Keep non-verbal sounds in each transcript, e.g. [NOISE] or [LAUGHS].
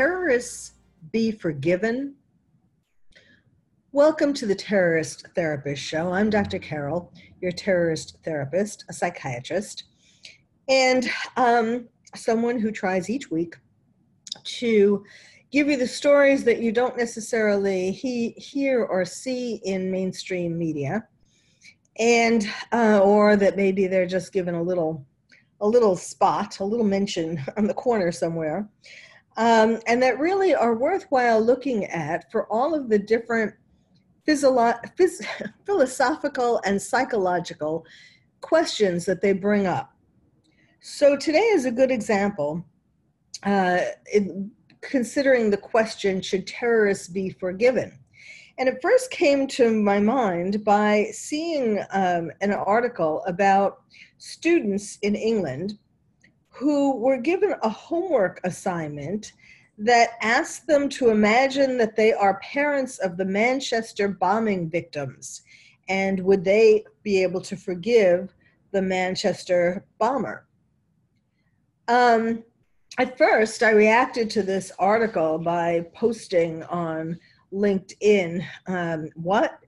Terrorists be forgiven? Welcome to the Terrorist Therapist Show. I'm Dr. Carol, your terrorist therapist, a psychiatrist, and um, someone who tries each week to give you the stories that you don't necessarily he, hear or see in mainstream media, and uh, or that maybe they're just given a little a little spot, a little mention on the corner somewhere um, and that really are worthwhile looking at for all of the different phys- [LAUGHS] philosophical and psychological questions that they bring up. So today is a good example, uh, in considering the question should terrorists be forgiven? And it first came to my mind by seeing um, an article about students in England who were given a homework assignment that asked them to imagine that they are parents of the Manchester bombing victims. And would they be able to forgive the Manchester bomber? Um, at first, I reacted to this article by posting on LinkedIn um, what?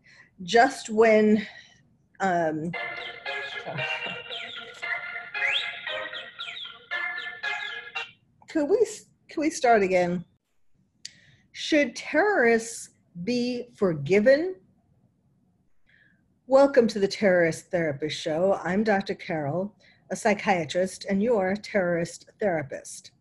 Just when. Um, could we can we start again? Should terrorists be forgiven? Welcome to the Terrorist Therapist Show. I'm Dr. Carol, a psychiatrist, and your terrorist therapist.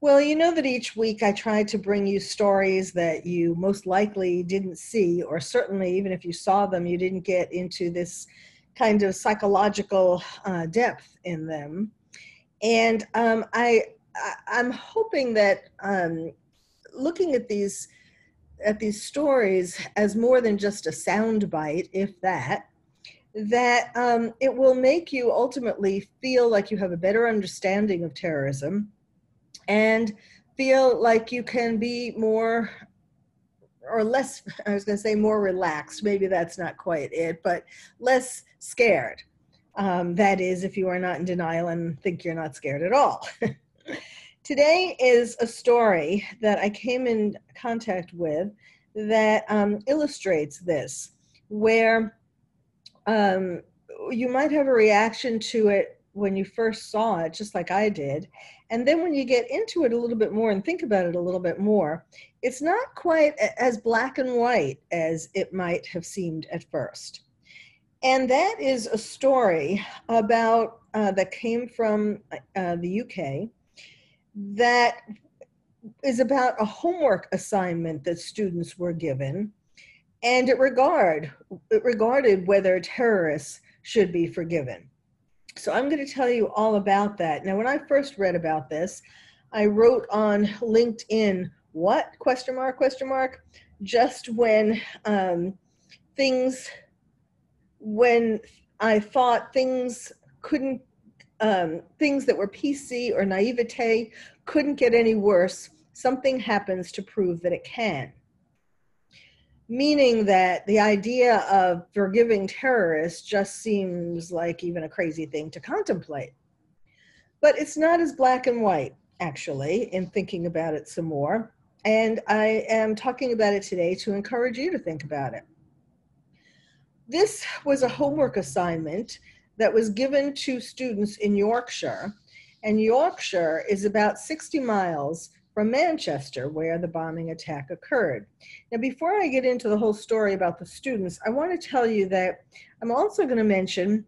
Well, you know that each week I try to bring you stories that you most likely didn't see, or certainly, even if you saw them, you didn't get into this kind of psychological uh, depth in them. And um, I, I, am hoping that um, looking at these at these stories as more than just a sound bite, if that, that um, it will make you ultimately feel like you have a better understanding of terrorism and feel like you can be more or less, I was going to say more relaxed. Maybe that's not quite it, but less scared. Um, that is, if you are not in denial and think you're not scared at all. [LAUGHS] Today is a story that I came in contact with that um, illustrates this, where um, you might have a reaction to it when you first saw it, just like I did. And then when you get into it a little bit more and think about it a little bit more, it's not quite as black and white as it might have seemed at first. And that is a story about uh, that came from uh, the UK that is about a homework assignment that students were given and it regard it regarded whether terrorists should be forgiven. So i'm going to tell you all about that. Now when i first read about this i wrote on linkedin what? question mark question mark. Just when um, things when i thought things couldn't um, things that were PC or naivete couldn't get any worse, something happens to prove that it can. Meaning that the idea of forgiving terrorists just seems like even a crazy thing to contemplate. But it's not as black and white, actually, in thinking about it some more. And I am talking about it today to encourage you to think about it. This was a homework assignment that was given to students in Yorkshire. And Yorkshire is about 60 miles from Manchester, where the bombing attack occurred. Now, before I get into the whole story about the students, I want to tell you that I'm also going to mention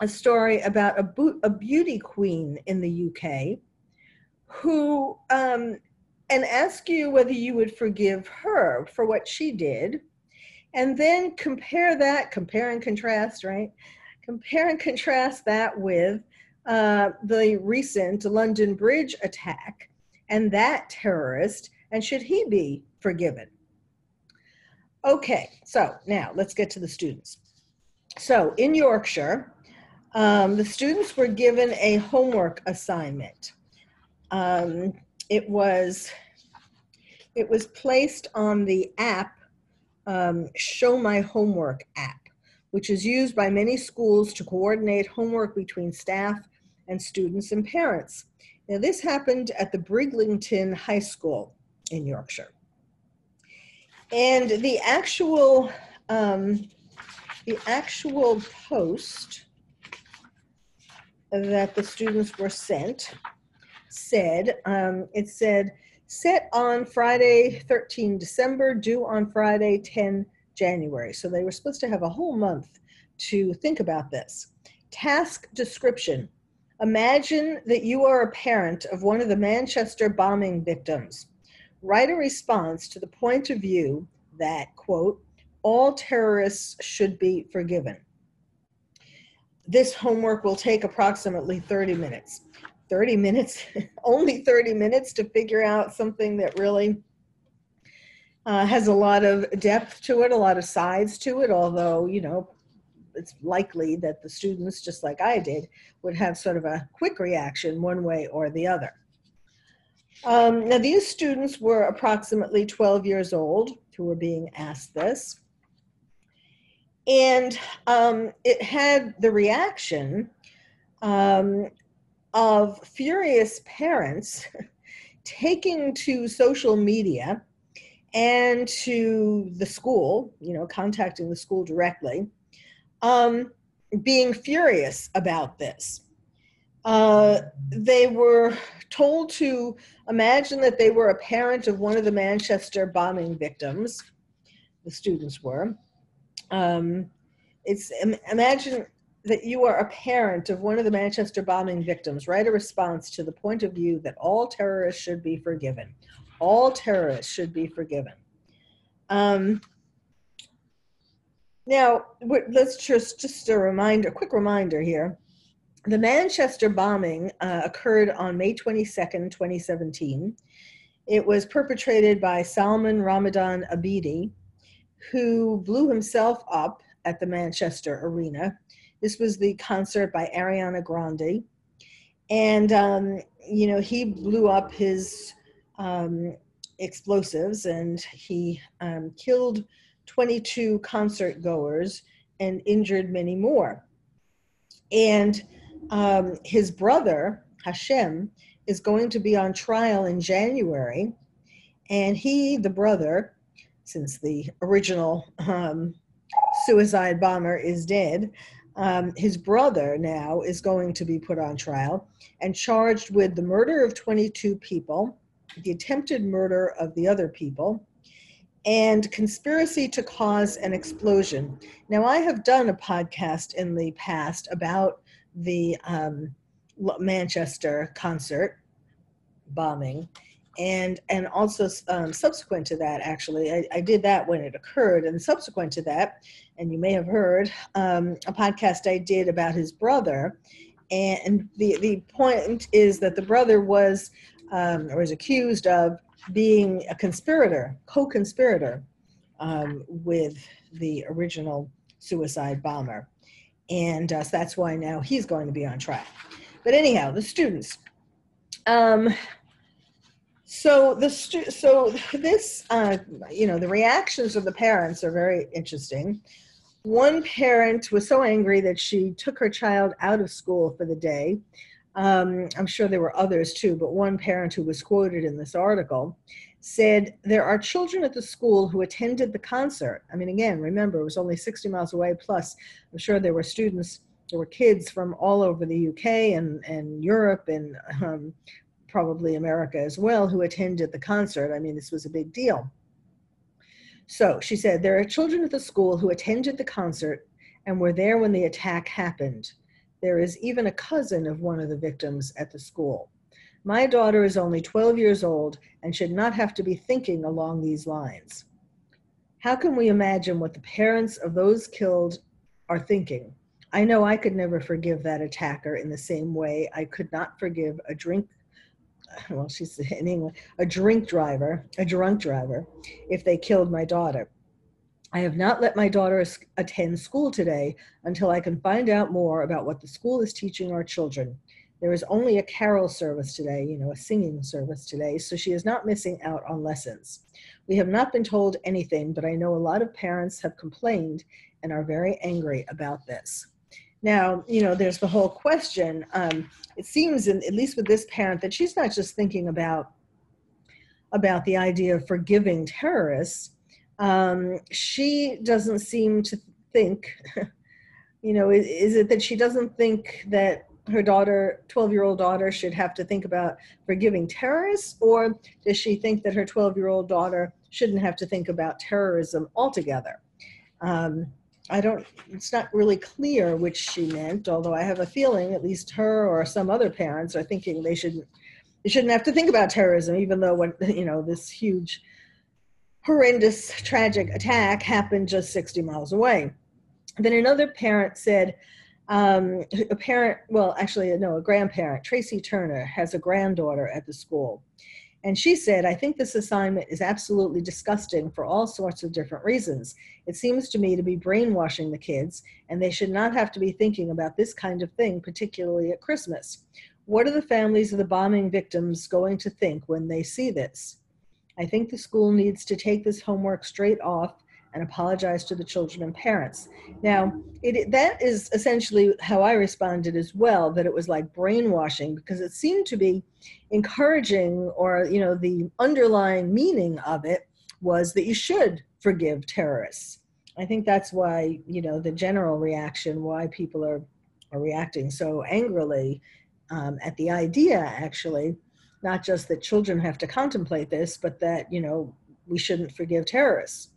a story about a, bo- a beauty queen in the UK who um, and ask you whether you would forgive her for what she did, and then compare that, compare and contrast, right? Compare and contrast that with uh, the recent London Bridge attack and that terrorist, and should he be forgiven? Okay, so now let's get to the students. So in Yorkshire, um, the students were given a homework assignment. Um, it was it was placed on the app um, Show My Homework app, which is used by many schools to coordinate homework between staff and students and parents. Now, this happened at the Bridlington High School in Yorkshire. And the actual, um, the actual post that the students were sent said, um, it said, set on Friday, 13 December, due on Friday, 10 January. So they were supposed to have a whole month to think about this. Task description Imagine that you are a parent of one of the Manchester bombing victims. Write a response to the point of view that, quote, all terrorists should be forgiven. This homework will take approximately 30 minutes. 30 minutes, [LAUGHS] only 30 minutes to figure out something that really uh, has a lot of depth to it, a lot of sides to it, although, you know, it's likely that the students, just like I did, would have sort of a quick reaction one way or the other. Um, now, these students were approximately 12 years old who were being asked this. And um, it had the reaction um, of furious parents [LAUGHS] taking to social media and to the school, you know, contacting the school directly um, being furious about this. Uh, they were told to imagine that they were a parent of one of the Manchester bombing victims. The students were. Um, it's imagine that you are a parent of one of the Manchester bombing victims. Write a response to the point of view that all terrorists should be forgiven. All terrorists should be forgiven. Um, now, let's just just a reminder, quick reminder here. The Manchester bombing uh, occurred on May 22nd, 2017. It was perpetrated by Salman Ramadan Abedi, who blew himself up at the Manchester Arena. This was the concert by Ariana Grande. And, um, you know, he blew up his um, explosives and he um, killed 22 concert goers and injured many more. And um, his brother, Hashem, is going to be on trial in January. And he, the brother, since the original um, suicide bomber is dead, um, his brother now is going to be put on trial and charged with the murder of 22 people, the attempted murder of the other people, and conspiracy to cause an explosion. Now, I have done a podcast in the past about the um, Manchester concert bombing. And and also um, subsequent to that, actually, I, I, did that when it occurred. And subsequent to that, and you may have heard um, a podcast I did about his brother. And the the point is that the brother was um, or is accused of being a conspirator, co-conspirator um, with the original suicide bomber. And uh, so that's why now he's going to be on trial. But anyhow, the students. Um, so the stu- so this uh, you know the reactions of the parents are very interesting. One parent was so angry that she took her child out of school for the day um, I'm sure there were others too, but one parent who was quoted in this article said, There are children at the school who attended the concert. I mean, again, remember, it was only 60 miles away, plus, I'm sure there were students, there were kids from all over the UK and, and Europe and um, probably America as well who attended the concert. I mean, this was a big deal. So she said, There are children at the school who attended the concert and were there when the attack happened. There is even a cousin of one of the victims at the school. My daughter is only 12 years old and should not have to be thinking along these lines. How can we imagine what the parents of those killed are thinking? I know I could never forgive that attacker in the same way I could not forgive a drink [SIGHS] well, she's in England, a drink driver, a drunk driver, if they killed my daughter. I have not let my daughter attend school today until I can find out more about what the school is teaching our children. There is only a carol service today, you know, a singing service today, so she is not missing out on lessons. We have not been told anything, but I know a lot of parents have complained and are very angry about this. Now, you know, there's the whole question. Um, it seems, in, at least with this parent, that she's not just thinking about about the idea of forgiving terrorists, um, she doesn't seem to think, [LAUGHS] you know, is, is, it that she doesn't think that her daughter, 12 year old daughter, should have to think about forgiving terrorists? Or does she think that her 12 year old daughter shouldn't have to think about terrorism altogether? Um, I don't, it's not really clear which she meant, although I have a feeling at least her or some other parents are thinking they shouldn't, they shouldn't have to think about terrorism, even though when, [LAUGHS] you know, this huge horrendous, tragic attack happened just 60 miles away. Then another parent said, um, a parent, well, actually, no, a grandparent, Tracy Turner, has a granddaughter at the school. And she said, I think this assignment is absolutely disgusting for all sorts of different reasons. It seems to me to be brainwashing the kids, and they should not have to be thinking about this kind of thing, particularly at Christmas. What are the families of the bombing victims going to think when they see this? I think the school needs to take this homework straight off and apologize to the children and parents. Now, it, that is essentially how I responded as well, that it was like brainwashing because it seemed to be encouraging or, you know, the underlying meaning of it was that you should forgive terrorists. I think that's why, you know, the general reaction, why people are, are reacting so angrily um, at the idea, actually, not just that children have to contemplate this, but that, you know, we shouldn't forgive terrorists.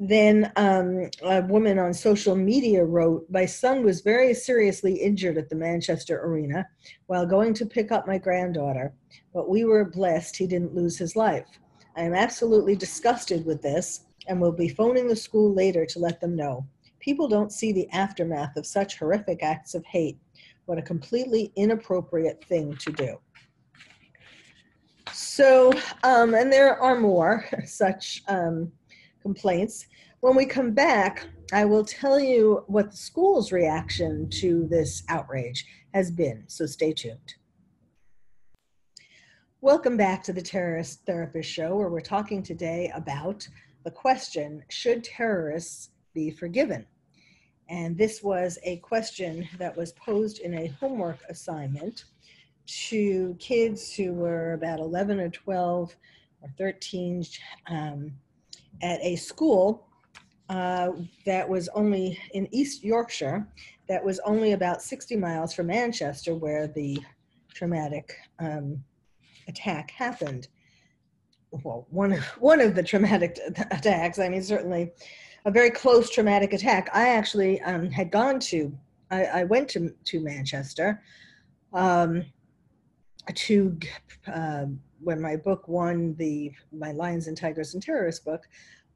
Then um, a woman on social media wrote, My son was very seriously injured at the Manchester Arena while going to pick up my granddaughter, but we were blessed he didn't lose his life. I am absolutely disgusted with this and will be phoning the school later to let them know. People don't see the aftermath of such horrific acts of hate. What a completely inappropriate thing to do. So, um, and there are more [LAUGHS] such um, complaints. When we come back, I will tell you what the school's reaction to this outrage has been, so stay tuned. Welcome back to the Terrorist Therapist Show, where we're talking today about the question Should terrorists be forgiven? And this was a question that was posed in a homework assignment to kids who were about 11 or 12 or 13 um, at a school uh, that was only in East Yorkshire, that was only about 60 miles from Manchester, where the traumatic um, attack happened. Well, one, one of the traumatic [LAUGHS] attacks, I mean, certainly a very close traumatic attack. I actually um, had gone to, I, I, went to, to Manchester um, to uh, when my book won the my Lions and Tigers and Terrorists book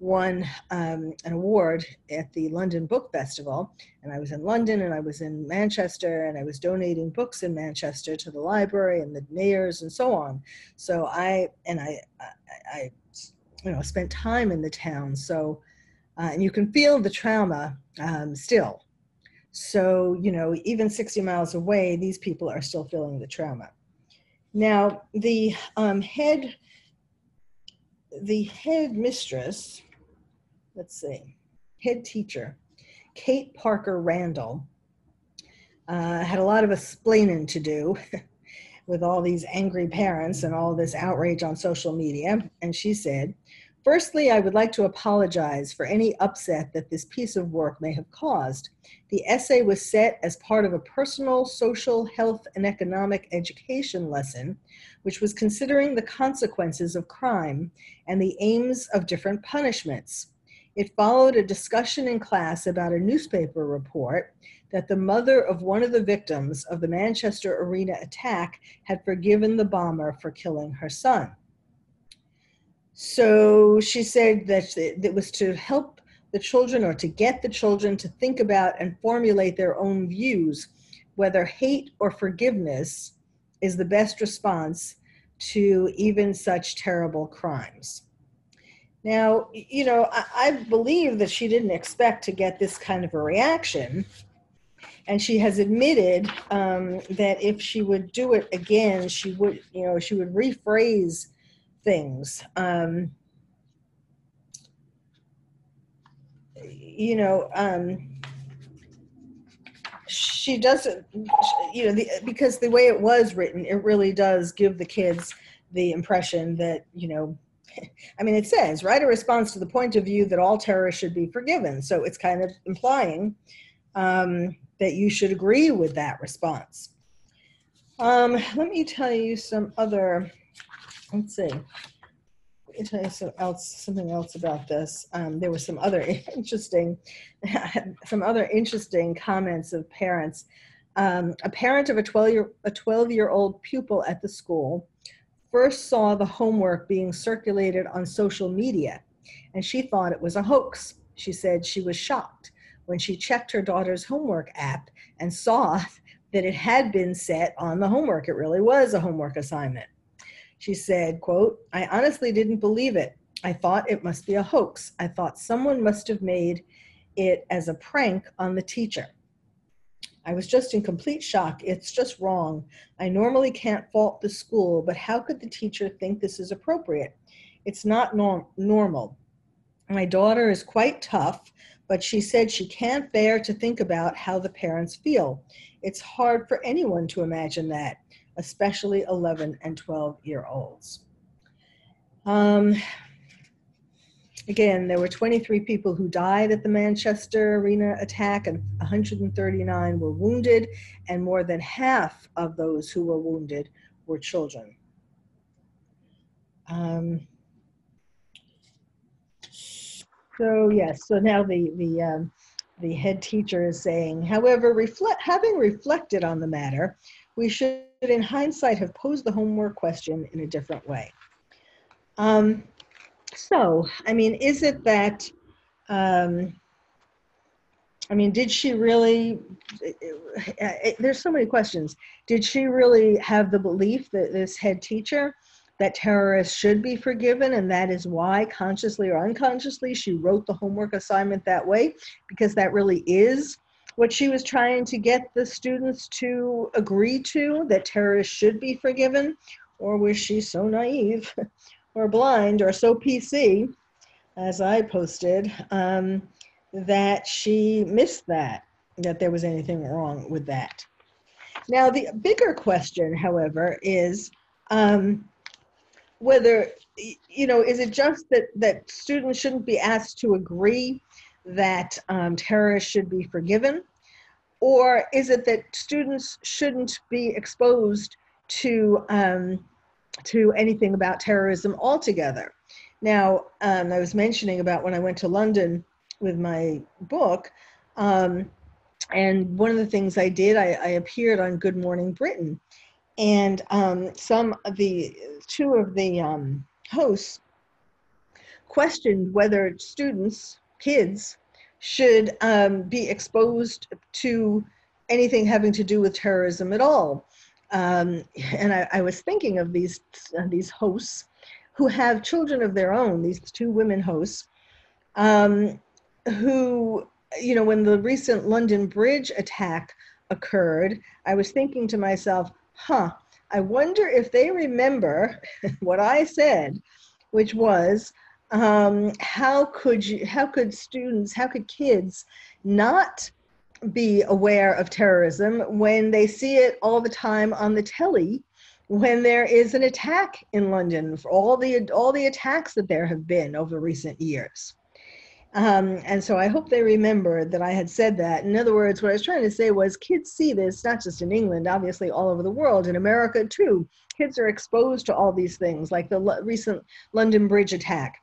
won um, an award at the London Book Festival, and I was in London and I was in Manchester and I was donating books in Manchester to the library and the mayors and so on. So I and I I, I you know spent time in the town. So uh, and you can feel the trauma um, still. So you know even 60 miles away, these people are still feeling the trauma. Now, the um, head, the head mistress, let's see, head teacher, Kate Parker Randall, uh, had a lot of explaining to do [LAUGHS] with all these angry parents and all this outrage on social media. And she said, Firstly, I would like to apologize for any upset that this piece of work may have caused. The essay was set as part of a personal, social, health, and economic education lesson, which was considering the consequences of crime and the aims of different punishments. It followed a discussion in class about a newspaper report that the mother of one of the victims of the Manchester Arena attack had forgiven the bomber for killing her son. So she said that it was to help the children or to get the children to think about and formulate their own views, whether hate or forgiveness is the best response to even such terrible crimes. Now, you know, I, I, believe that she didn't expect to get this kind of a reaction. And she has admitted um, that if she would do it again, she would, you know, she would rephrase things. Um, you know, um, she doesn't, you know, the, because the way it was written, it really does give the kids the impression that, you know, [LAUGHS] I mean, it says, write a response to the point of view that all terrorists should be forgiven. So it's kind of implying um, that you should agree with that response. Um, let me tell you some other, let's see. Tell you else, something else about this. Um, there were some other [LAUGHS] interesting, [LAUGHS] some other interesting comments of parents. Um, a parent of a 12 year, a 12 year old pupil at the school first saw the homework being circulated on social media, and she thought it was a hoax. She said she was shocked when she checked her daughter's homework app and saw [LAUGHS] that it had been set on the homework. It really was a homework assignment. She said, quote, I honestly didn't believe it. I thought it must be a hoax. I thought someone must have made it as a prank on the teacher. I was just in complete shock. It's just wrong. I normally can't fault the school, but how could the teacher think this is appropriate? It's not norm- normal. My daughter is quite tough, but she said she can't bear to think about how the parents feel. It's hard for anyone to imagine that, especially 11 and 12 year olds. Um, Again, there were 23 people who died at the Manchester Arena attack, and 139 were wounded, and more than half of those who were wounded were children. Um, so yes, so now the the um, the head teacher is saying, however, reflect, having reflected on the matter, we should, in hindsight, have posed the homework question in a different way. Um, so, I mean, is it that, um, I mean, did she really, it, it, there's so many questions. Did she really have the belief that this head teacher, that terrorists should be forgiven, and that is why, consciously or unconsciously, she wrote the homework assignment that way? Because that really is what she was trying to get the students to agree to, that terrorists should be forgiven? Or was she so naive [LAUGHS] or blind or so PC, as I posted, um, that she missed that, that there was anything wrong with that. Now, the bigger question, however, is um, whether, you know, is it just that, that students shouldn't be asked to agree that um, terrorists should be forgiven? Or is it that students shouldn't be exposed to um, to anything about terrorism altogether. Now, um, I was mentioning about when I went to London with my book, um, and one of the things I did, I, I appeared on Good Morning Britain, and um, some of the two of the um, hosts questioned whether students, kids, should um, be exposed to anything having to do with terrorism at all um, and I, I, was thinking of these uh, these hosts who have children of their own. These two women hosts, um, who you know, when the recent London Bridge attack occurred, I was thinking to myself, "Huh, I wonder if they remember [LAUGHS] what I said, which was." Um, how could you how could students how could kids not be aware of terrorism when they see it all the time on the telly when there is an attack in London for all the all the attacks that there have been over recent years. Um, and so I hope they remember that I had said that. In other words, what I was trying to say was kids see this not just in England, obviously all over the world, in America too. Kids are exposed to all these things, like the recent London Bridge attack.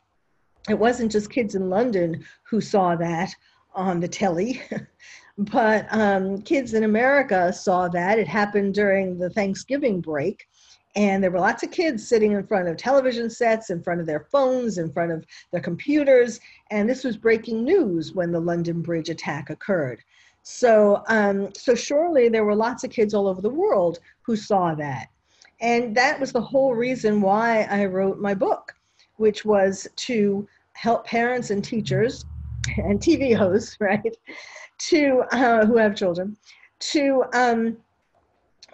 It wasn't just kids in London who saw that on the telly. [LAUGHS] but um, kids in America saw that. It happened during the Thanksgiving break. And there were lots of kids sitting in front of television sets, in front of their phones, in front of their computers. And this was breaking news when the London Bridge attack occurred. So, um, so surely there were lots of kids all over the world who saw that. And that was the whole reason why I wrote my book, which was to help parents and teachers [LAUGHS] and TV hosts, [LAUGHS] right, to uh, who have children, to um,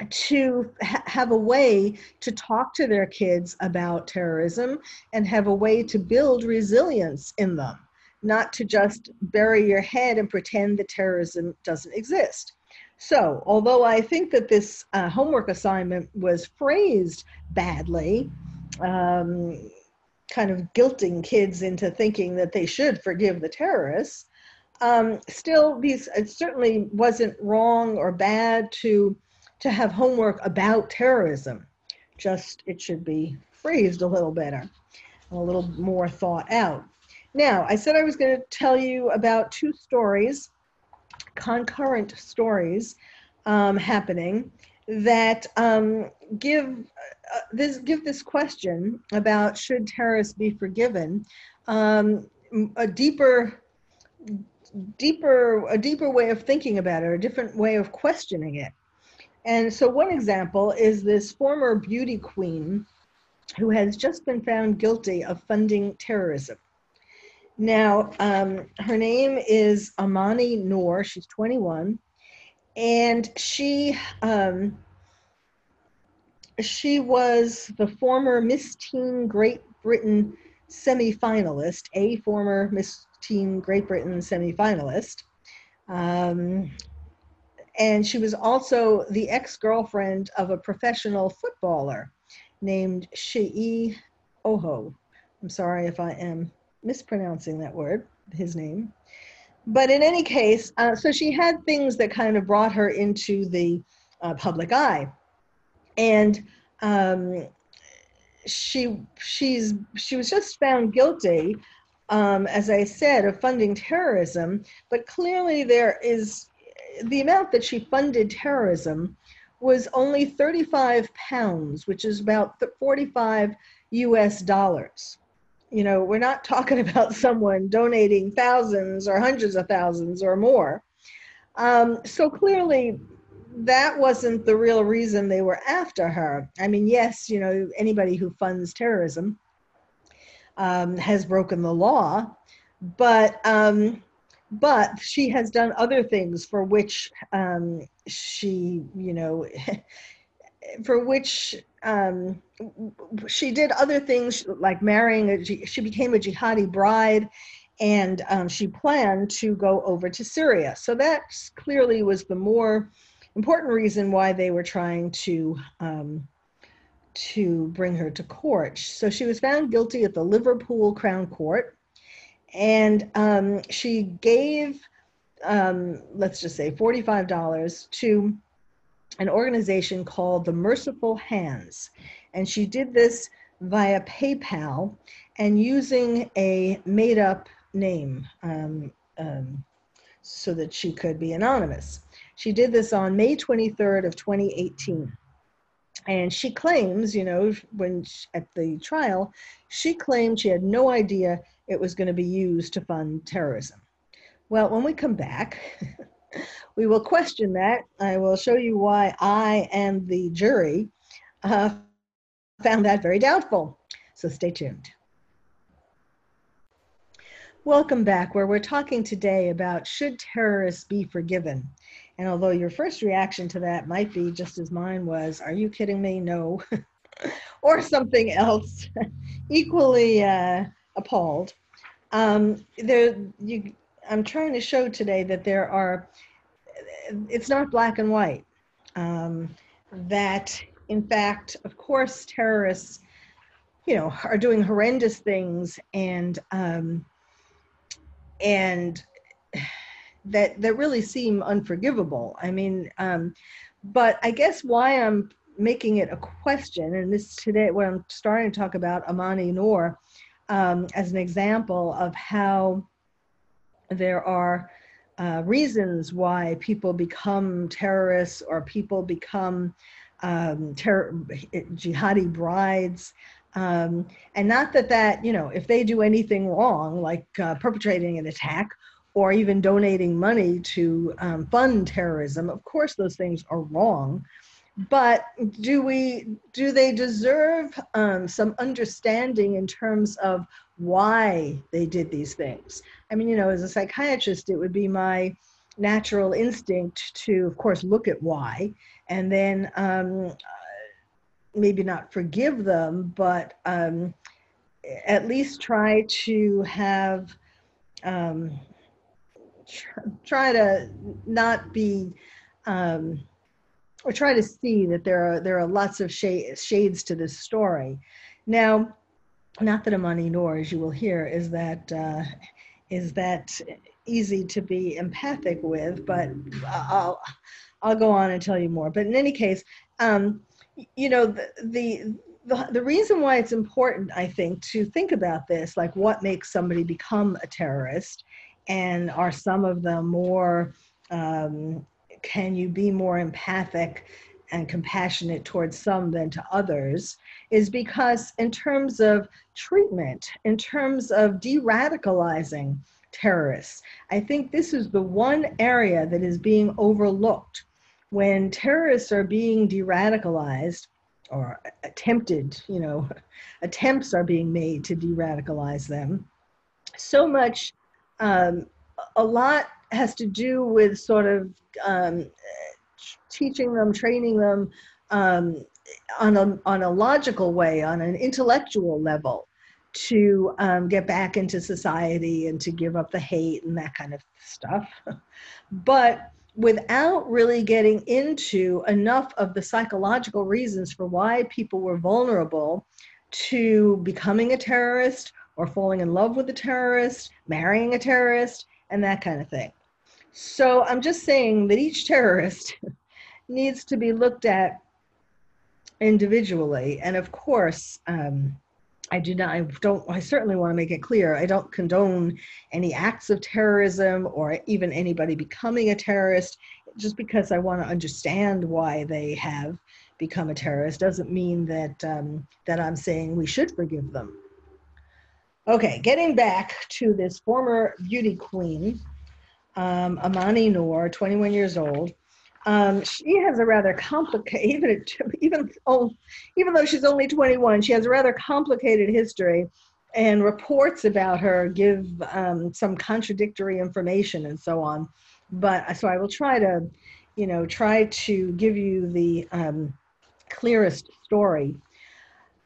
to ha- have a way to talk to their kids about terrorism and have a way to build resilience in them, not to just bury your head and pretend that terrorism doesn't exist. So, although I think that this uh, homework assignment was phrased badly, um, kind of guilting kids into thinking that they should forgive the terrorists, um, still, these it certainly wasn't wrong or bad to to have homework about terrorism. Just it should be phrased a little better, a little more thought out. Now, I said I was going to tell you about two stories, concurrent stories um, happening that um, give uh, this give this question about should terrorists be forgiven um, a deeper deeper a deeper way of thinking about it or a different way of questioning it. And so one example is this former beauty queen who has just been found guilty of funding terrorism. Now um, her name is amani noor. She's 21 and she um, she was the former Miss Teen Great Britain semifinalist, a former Miss Teen Great Britain semifinalist. Um, and she was also the ex girlfriend of a professional footballer named Shei Oho. I'm sorry if I am mispronouncing that word, his name. But in any case, uh, so she had things that kind of brought her into the uh, public eye. And um, she she's she was just found guilty um, as I said, of funding terrorism, but clearly there is the amount that she funded terrorism was only 35 pounds, which is about 45 US dollars. You know, we're not talking [LAUGHS] about someone donating thousands or hundreds of thousands or more. Um, so clearly, that wasn't the real reason they were after her. I mean, yes, you know, anybody who funds terrorism um, has broken the law, but um, but she has done other things for which um, she, you know, [LAUGHS] for which um, she did other things like marrying. A, she became a jihadi bride, and um, she planned to go over to Syria. So that clearly was the more important reason why they were trying to um, to bring her to court. So she was found guilty at the Liverpool Crown Court, and um, she gave, um, let's just say, forty-five dollars to an organization called the Merciful Hands, and she did this via PayPal and using a made-up name um, um so that she could be anonymous. She did this on May 23rd of 2018. And she claims, you know, when she, at the trial, she claimed she had no idea it was going to be used to fund terrorism. Well, when we come back, [LAUGHS] we will question that. I will show you why I and the jury uh, found that very doubtful. So stay tuned. Welcome back, where we're talking today about should terrorists be forgiven? And although your first reaction to that might be just as mine was, are you kidding me? No. [LAUGHS] or something else [LAUGHS] equally uh, appalled. Um, there, you, I'm trying to show today that there are, it's not black and white. Um, that, in fact, of course, terrorists, you know, are doing horrendous things and um, and that that really seem unforgivable. I mean, um, but I guess why I'm making it a question, and this today when I'm starting to talk about Amani Noor um, as an example of how there are uh, reasons why people become terrorists or people become um, ter- jihadi brides. Um, and not that that, you know, if they do anything wrong, like uh, perpetrating an attack or even donating money to um, fund terrorism, of course those things are wrong. But do we do they deserve um, some understanding in terms of why they did these things? I mean, you know, as a psychiatrist, it would be my natural instinct to, of course, look at why and then um, maybe not forgive them, but um, at least try to have um, try to not be um, or try to see that there are there are lots of shades to this story. Now, not that Amani Noor as you will hear, is that uh, is that easy to be empathic with, but I'll I'll go on and tell you more. But in any case, um, you know the, the the, the reason why it's important, I think, to think about this, like what makes somebody become a terrorist, and are some of them more um, can you be more empathic and compassionate towards some than to others is because in terms of treatment in terms of de-radicalizing terrorists i think this is the one area that is being overlooked. When terrorists are being de-radicalized or attempted you know [LAUGHS] attempts are being made to de-radicalize them so much um, a lot has to do with sort of um, teaching them, training them um, on a on a logical way, on an intellectual level, to um, get back into society and to give up the hate and that kind of stuff, [LAUGHS] but without really getting into enough of the psychological reasons for why people were vulnerable to becoming a terrorist or falling in love with a terrorist, marrying a terrorist, and that kind of thing. So I'm just saying that each terrorist [LAUGHS] needs to be looked at individually. And of course, um, I do not, I don't, I certainly want to make it clear I don't condone any acts of terrorism or even anybody becoming a terrorist. Just because I want to understand why they have become a terrorist doesn't mean that um, that I'm saying we should forgive them. Okay, getting back to this former beauty queen um, Amani Noor, 21 years old. Um, she has a rather complicated, [LAUGHS] even even oh, even though she's only 21, she has a rather complicated history, and reports about her give um, some contradictory information and so on. But so I will try to, you know, try to give you the um, clearest story.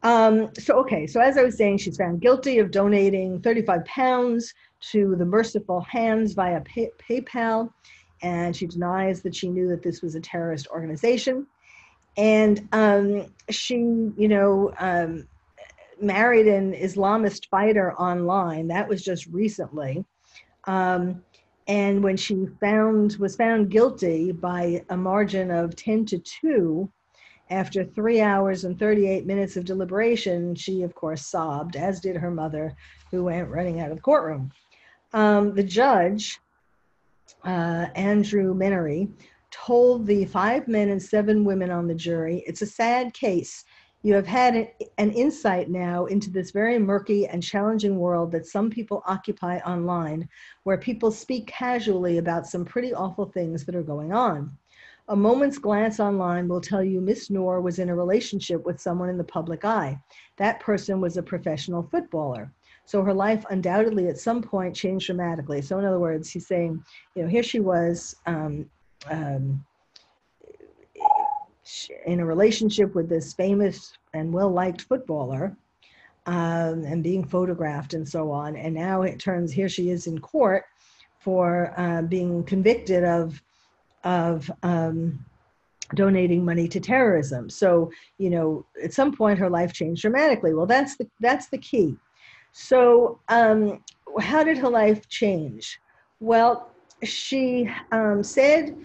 Um, so okay, so as I was saying, she's found guilty of donating 35 pounds to the Merciful Hands via pay- PayPal, and she denies that she knew that this was a terrorist organization. And um, she, you know, um, married an Islamist fighter online. That was just recently. Um, and when she found was found guilty by a margin of 10 to 2 after three hours and 38 minutes of deliberation she of course sobbed as did her mother who went running out of the courtroom um, the judge, uh, Andrew Menary, told the five men and seven women on the jury, it's a sad case. You have had an insight now into this very murky and challenging world that some people occupy online, where people speak casually about some pretty awful things that are going on. A moment's glance online will tell you Miss Noor was in a relationship with someone in the public eye. That person was a professional footballer. So her life undoubtedly at some point changed dramatically. So in other words, he's saying, you know, here she was um, um, in a relationship with this famous and well-liked footballer um, and being photographed and so on. And now it turns here she is in court for uh, being convicted of of um, donating money to terrorism. So you know, at some point her life changed dramatically. Well, that's the that's the key. So, um, how did her life change? Well, she um, said,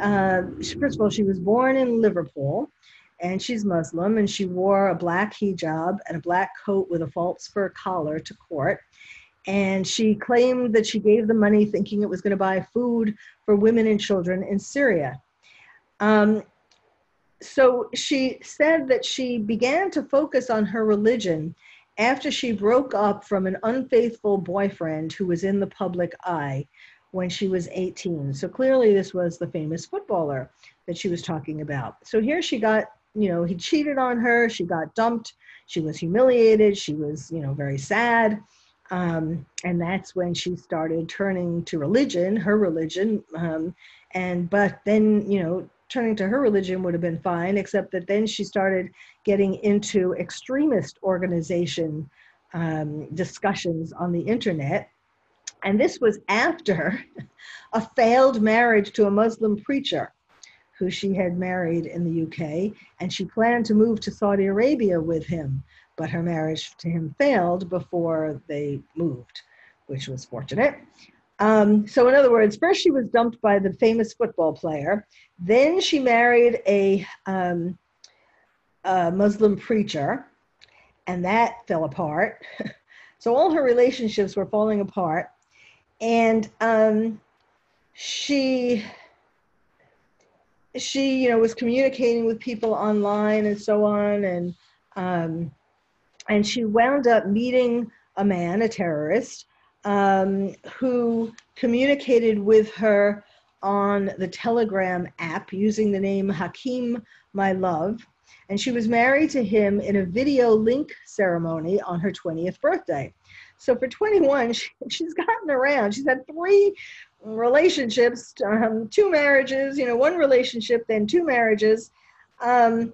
uh, first of all, she was born in Liverpool and she's Muslim and she wore a black hijab and a black coat with a false fur collar to court. And she claimed that she gave the money thinking it was going to buy food for women and children in Syria. Um, so she said that she began to focus on her religion after she broke up from an unfaithful boyfriend who was in the public eye when she was 18. So clearly, this was the famous footballer that she was talking about. So here she got, you know, he cheated on her, she got dumped, she was humiliated, she was, you know, very sad. Um, and that's when she started turning to religion, her religion. Um, and but then, you know, turning to her religion would have been fine, except that then she started getting into extremist organization um, discussions on the internet. And this was after [LAUGHS] a failed marriage to a Muslim preacher who she had married in the UK, and she planned to move to Saudi Arabia with him, but her marriage to him failed before they moved, which was fortunate. Um, so, in other words, first she was dumped by the famous football player. Then she married a, um, a Muslim preacher, and that fell apart. [LAUGHS] so, all her relationships were falling apart. And um, she she you know was communicating with people online and so on and um, and she wound up meeting a man a terrorist um, who communicated with her on the Telegram app using the name Hakim My Love. And she was married to him in a video link ceremony on her 20th birthday. So for 21, [LAUGHS] she, she's gotten around. She's had three relationships, um, two marriages, you know, one relationship, then two marriages. Um,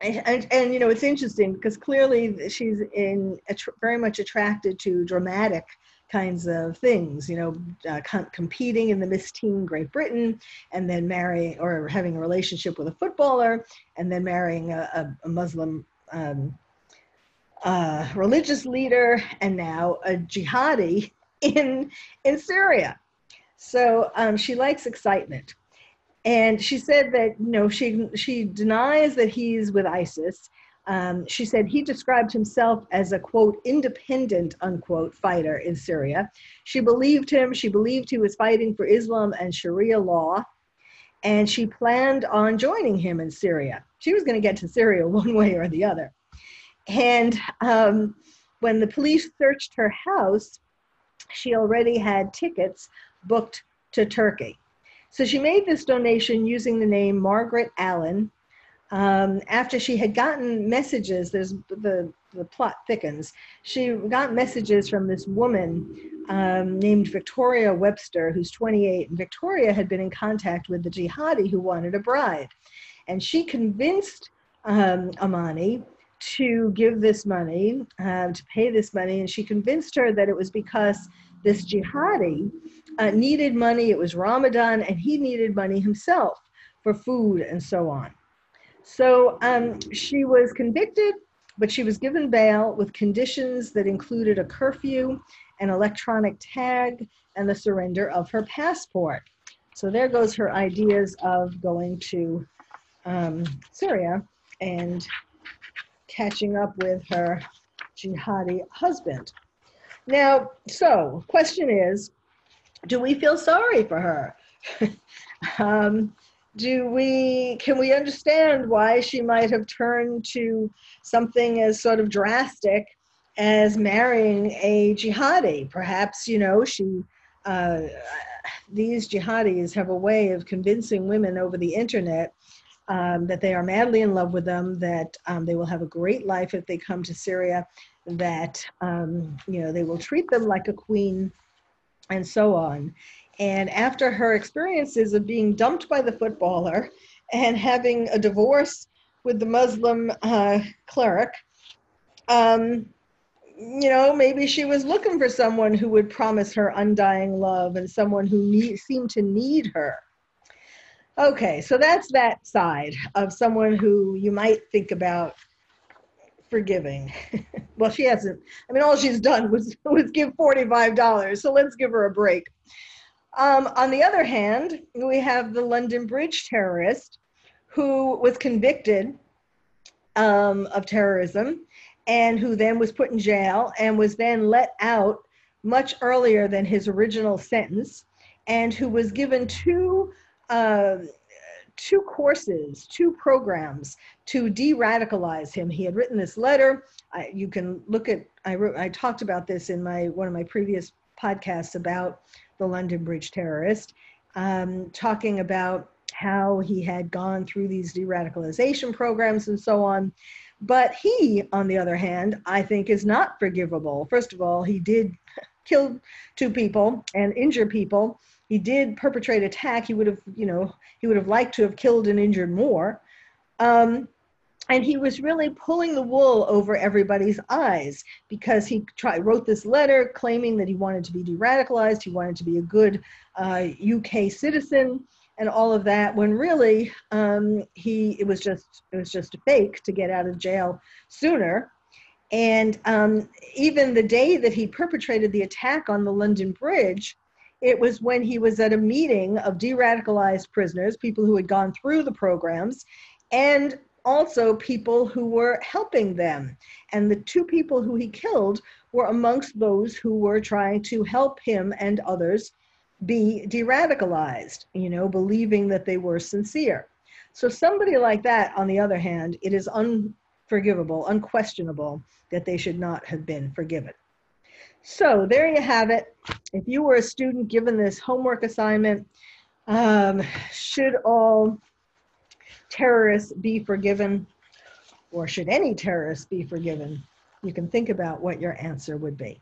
and, and, and, you know, it's interesting because clearly she's in very much attracted to dramatic kinds of things, you know, uh, com- competing in the Miss Teen Great Britain and then marrying or having a relationship with a footballer and then marrying a, a, a Muslim um, uh, religious leader and now a jihadi in, in Syria. So um, she likes excitement. And she said that, you know, she, she denies that he's with ISIS um, she said he described himself as a quote independent unquote fighter in Syria. She believed him. She believed he was fighting for Islam and Sharia law, and she planned on joining him in Syria. She was going to get to Syria [LAUGHS] one way or the other. And um, when the police searched her house, she already had tickets booked to Turkey. So she made this donation using the name Margaret Allen um, after she had gotten messages, there's the, the plot thickens. She got messages from this woman um, named Victoria Webster, who's 28. And Victoria had been in contact with the jihadi who wanted a bride. And she convinced um, Amani to give this money, uh, to pay this money. And she convinced her that it was because this jihadi uh, needed money. It was Ramadan, and he needed money himself for food and so on. So um, she was convicted, but she was given bail with conditions that included a curfew, an electronic tag, and the surrender of her passport. So there goes her ideas of going to um, Syria and catching up with her jihadi husband. Now, so question is, do we feel sorry for her? [LAUGHS] um, do we can we understand why she might have turned to something as sort of drastic as marrying a jihadi perhaps you know she uh, these jihadis have a way of convincing women over the internet um, that they are madly in love with them that um, they will have a great life if they come to syria that um, you know they will treat them like a queen and so on and after her experiences of being dumped by the footballer [LAUGHS] and having a divorce with the Muslim uh, cleric, um, you know, maybe she was looking for someone who would promise her undying love and someone who need, seemed to need her. Okay, so that's that side of someone who you might think about forgiving. [LAUGHS] well, she hasn't. I mean, all she's done was [LAUGHS] was give forty five dollars. So let's give her a break. Um, on the other hand, we have the London Bridge terrorist who was convicted um, of terrorism and who then was put in jail and was then let out much earlier than his original sentence and who was given two uh, two courses, two programs to de-radicalize him. He had written this letter. I, you can look at. I wrote. I talked about this in my one of my previous podcasts about the London Bridge terrorist, um, talking about how he had gone through these de-radicalization programs and so on. But he, on the other hand, I think is not forgivable. First of all, he did [LAUGHS] kill two people and injure people he did perpetrate attack. He would have, you know, he would have liked to have killed and injured more. Um, and he was really pulling the wool over everybody's eyes because he tried, wrote this letter claiming that he wanted to be de-radicalized, he wanted to be a good uh, UK citizen, and all of that. When really, um, he it was just it was just a fake to get out of jail sooner. And um, even the day that he perpetrated the attack on the London Bridge, it was when he was at a meeting of de radicalized prisoners, people who had gone through the programs, and also people who were helping them. And the two people who he killed were amongst those who were trying to help him and others be de radicalized, you know, believing that they were sincere. So, somebody like that, on the other hand, it is unforgivable, unquestionable that they should not have been forgiven. So there you have it. If you were a student given this homework assignment, um, should all terrorists be forgiven or should any terrorist be forgiven? You can think about what your answer would be.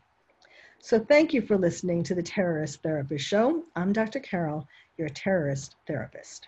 So thank you for listening to the Terrorist Therapist Show. I'm Dr. Carol, your terrorist therapist.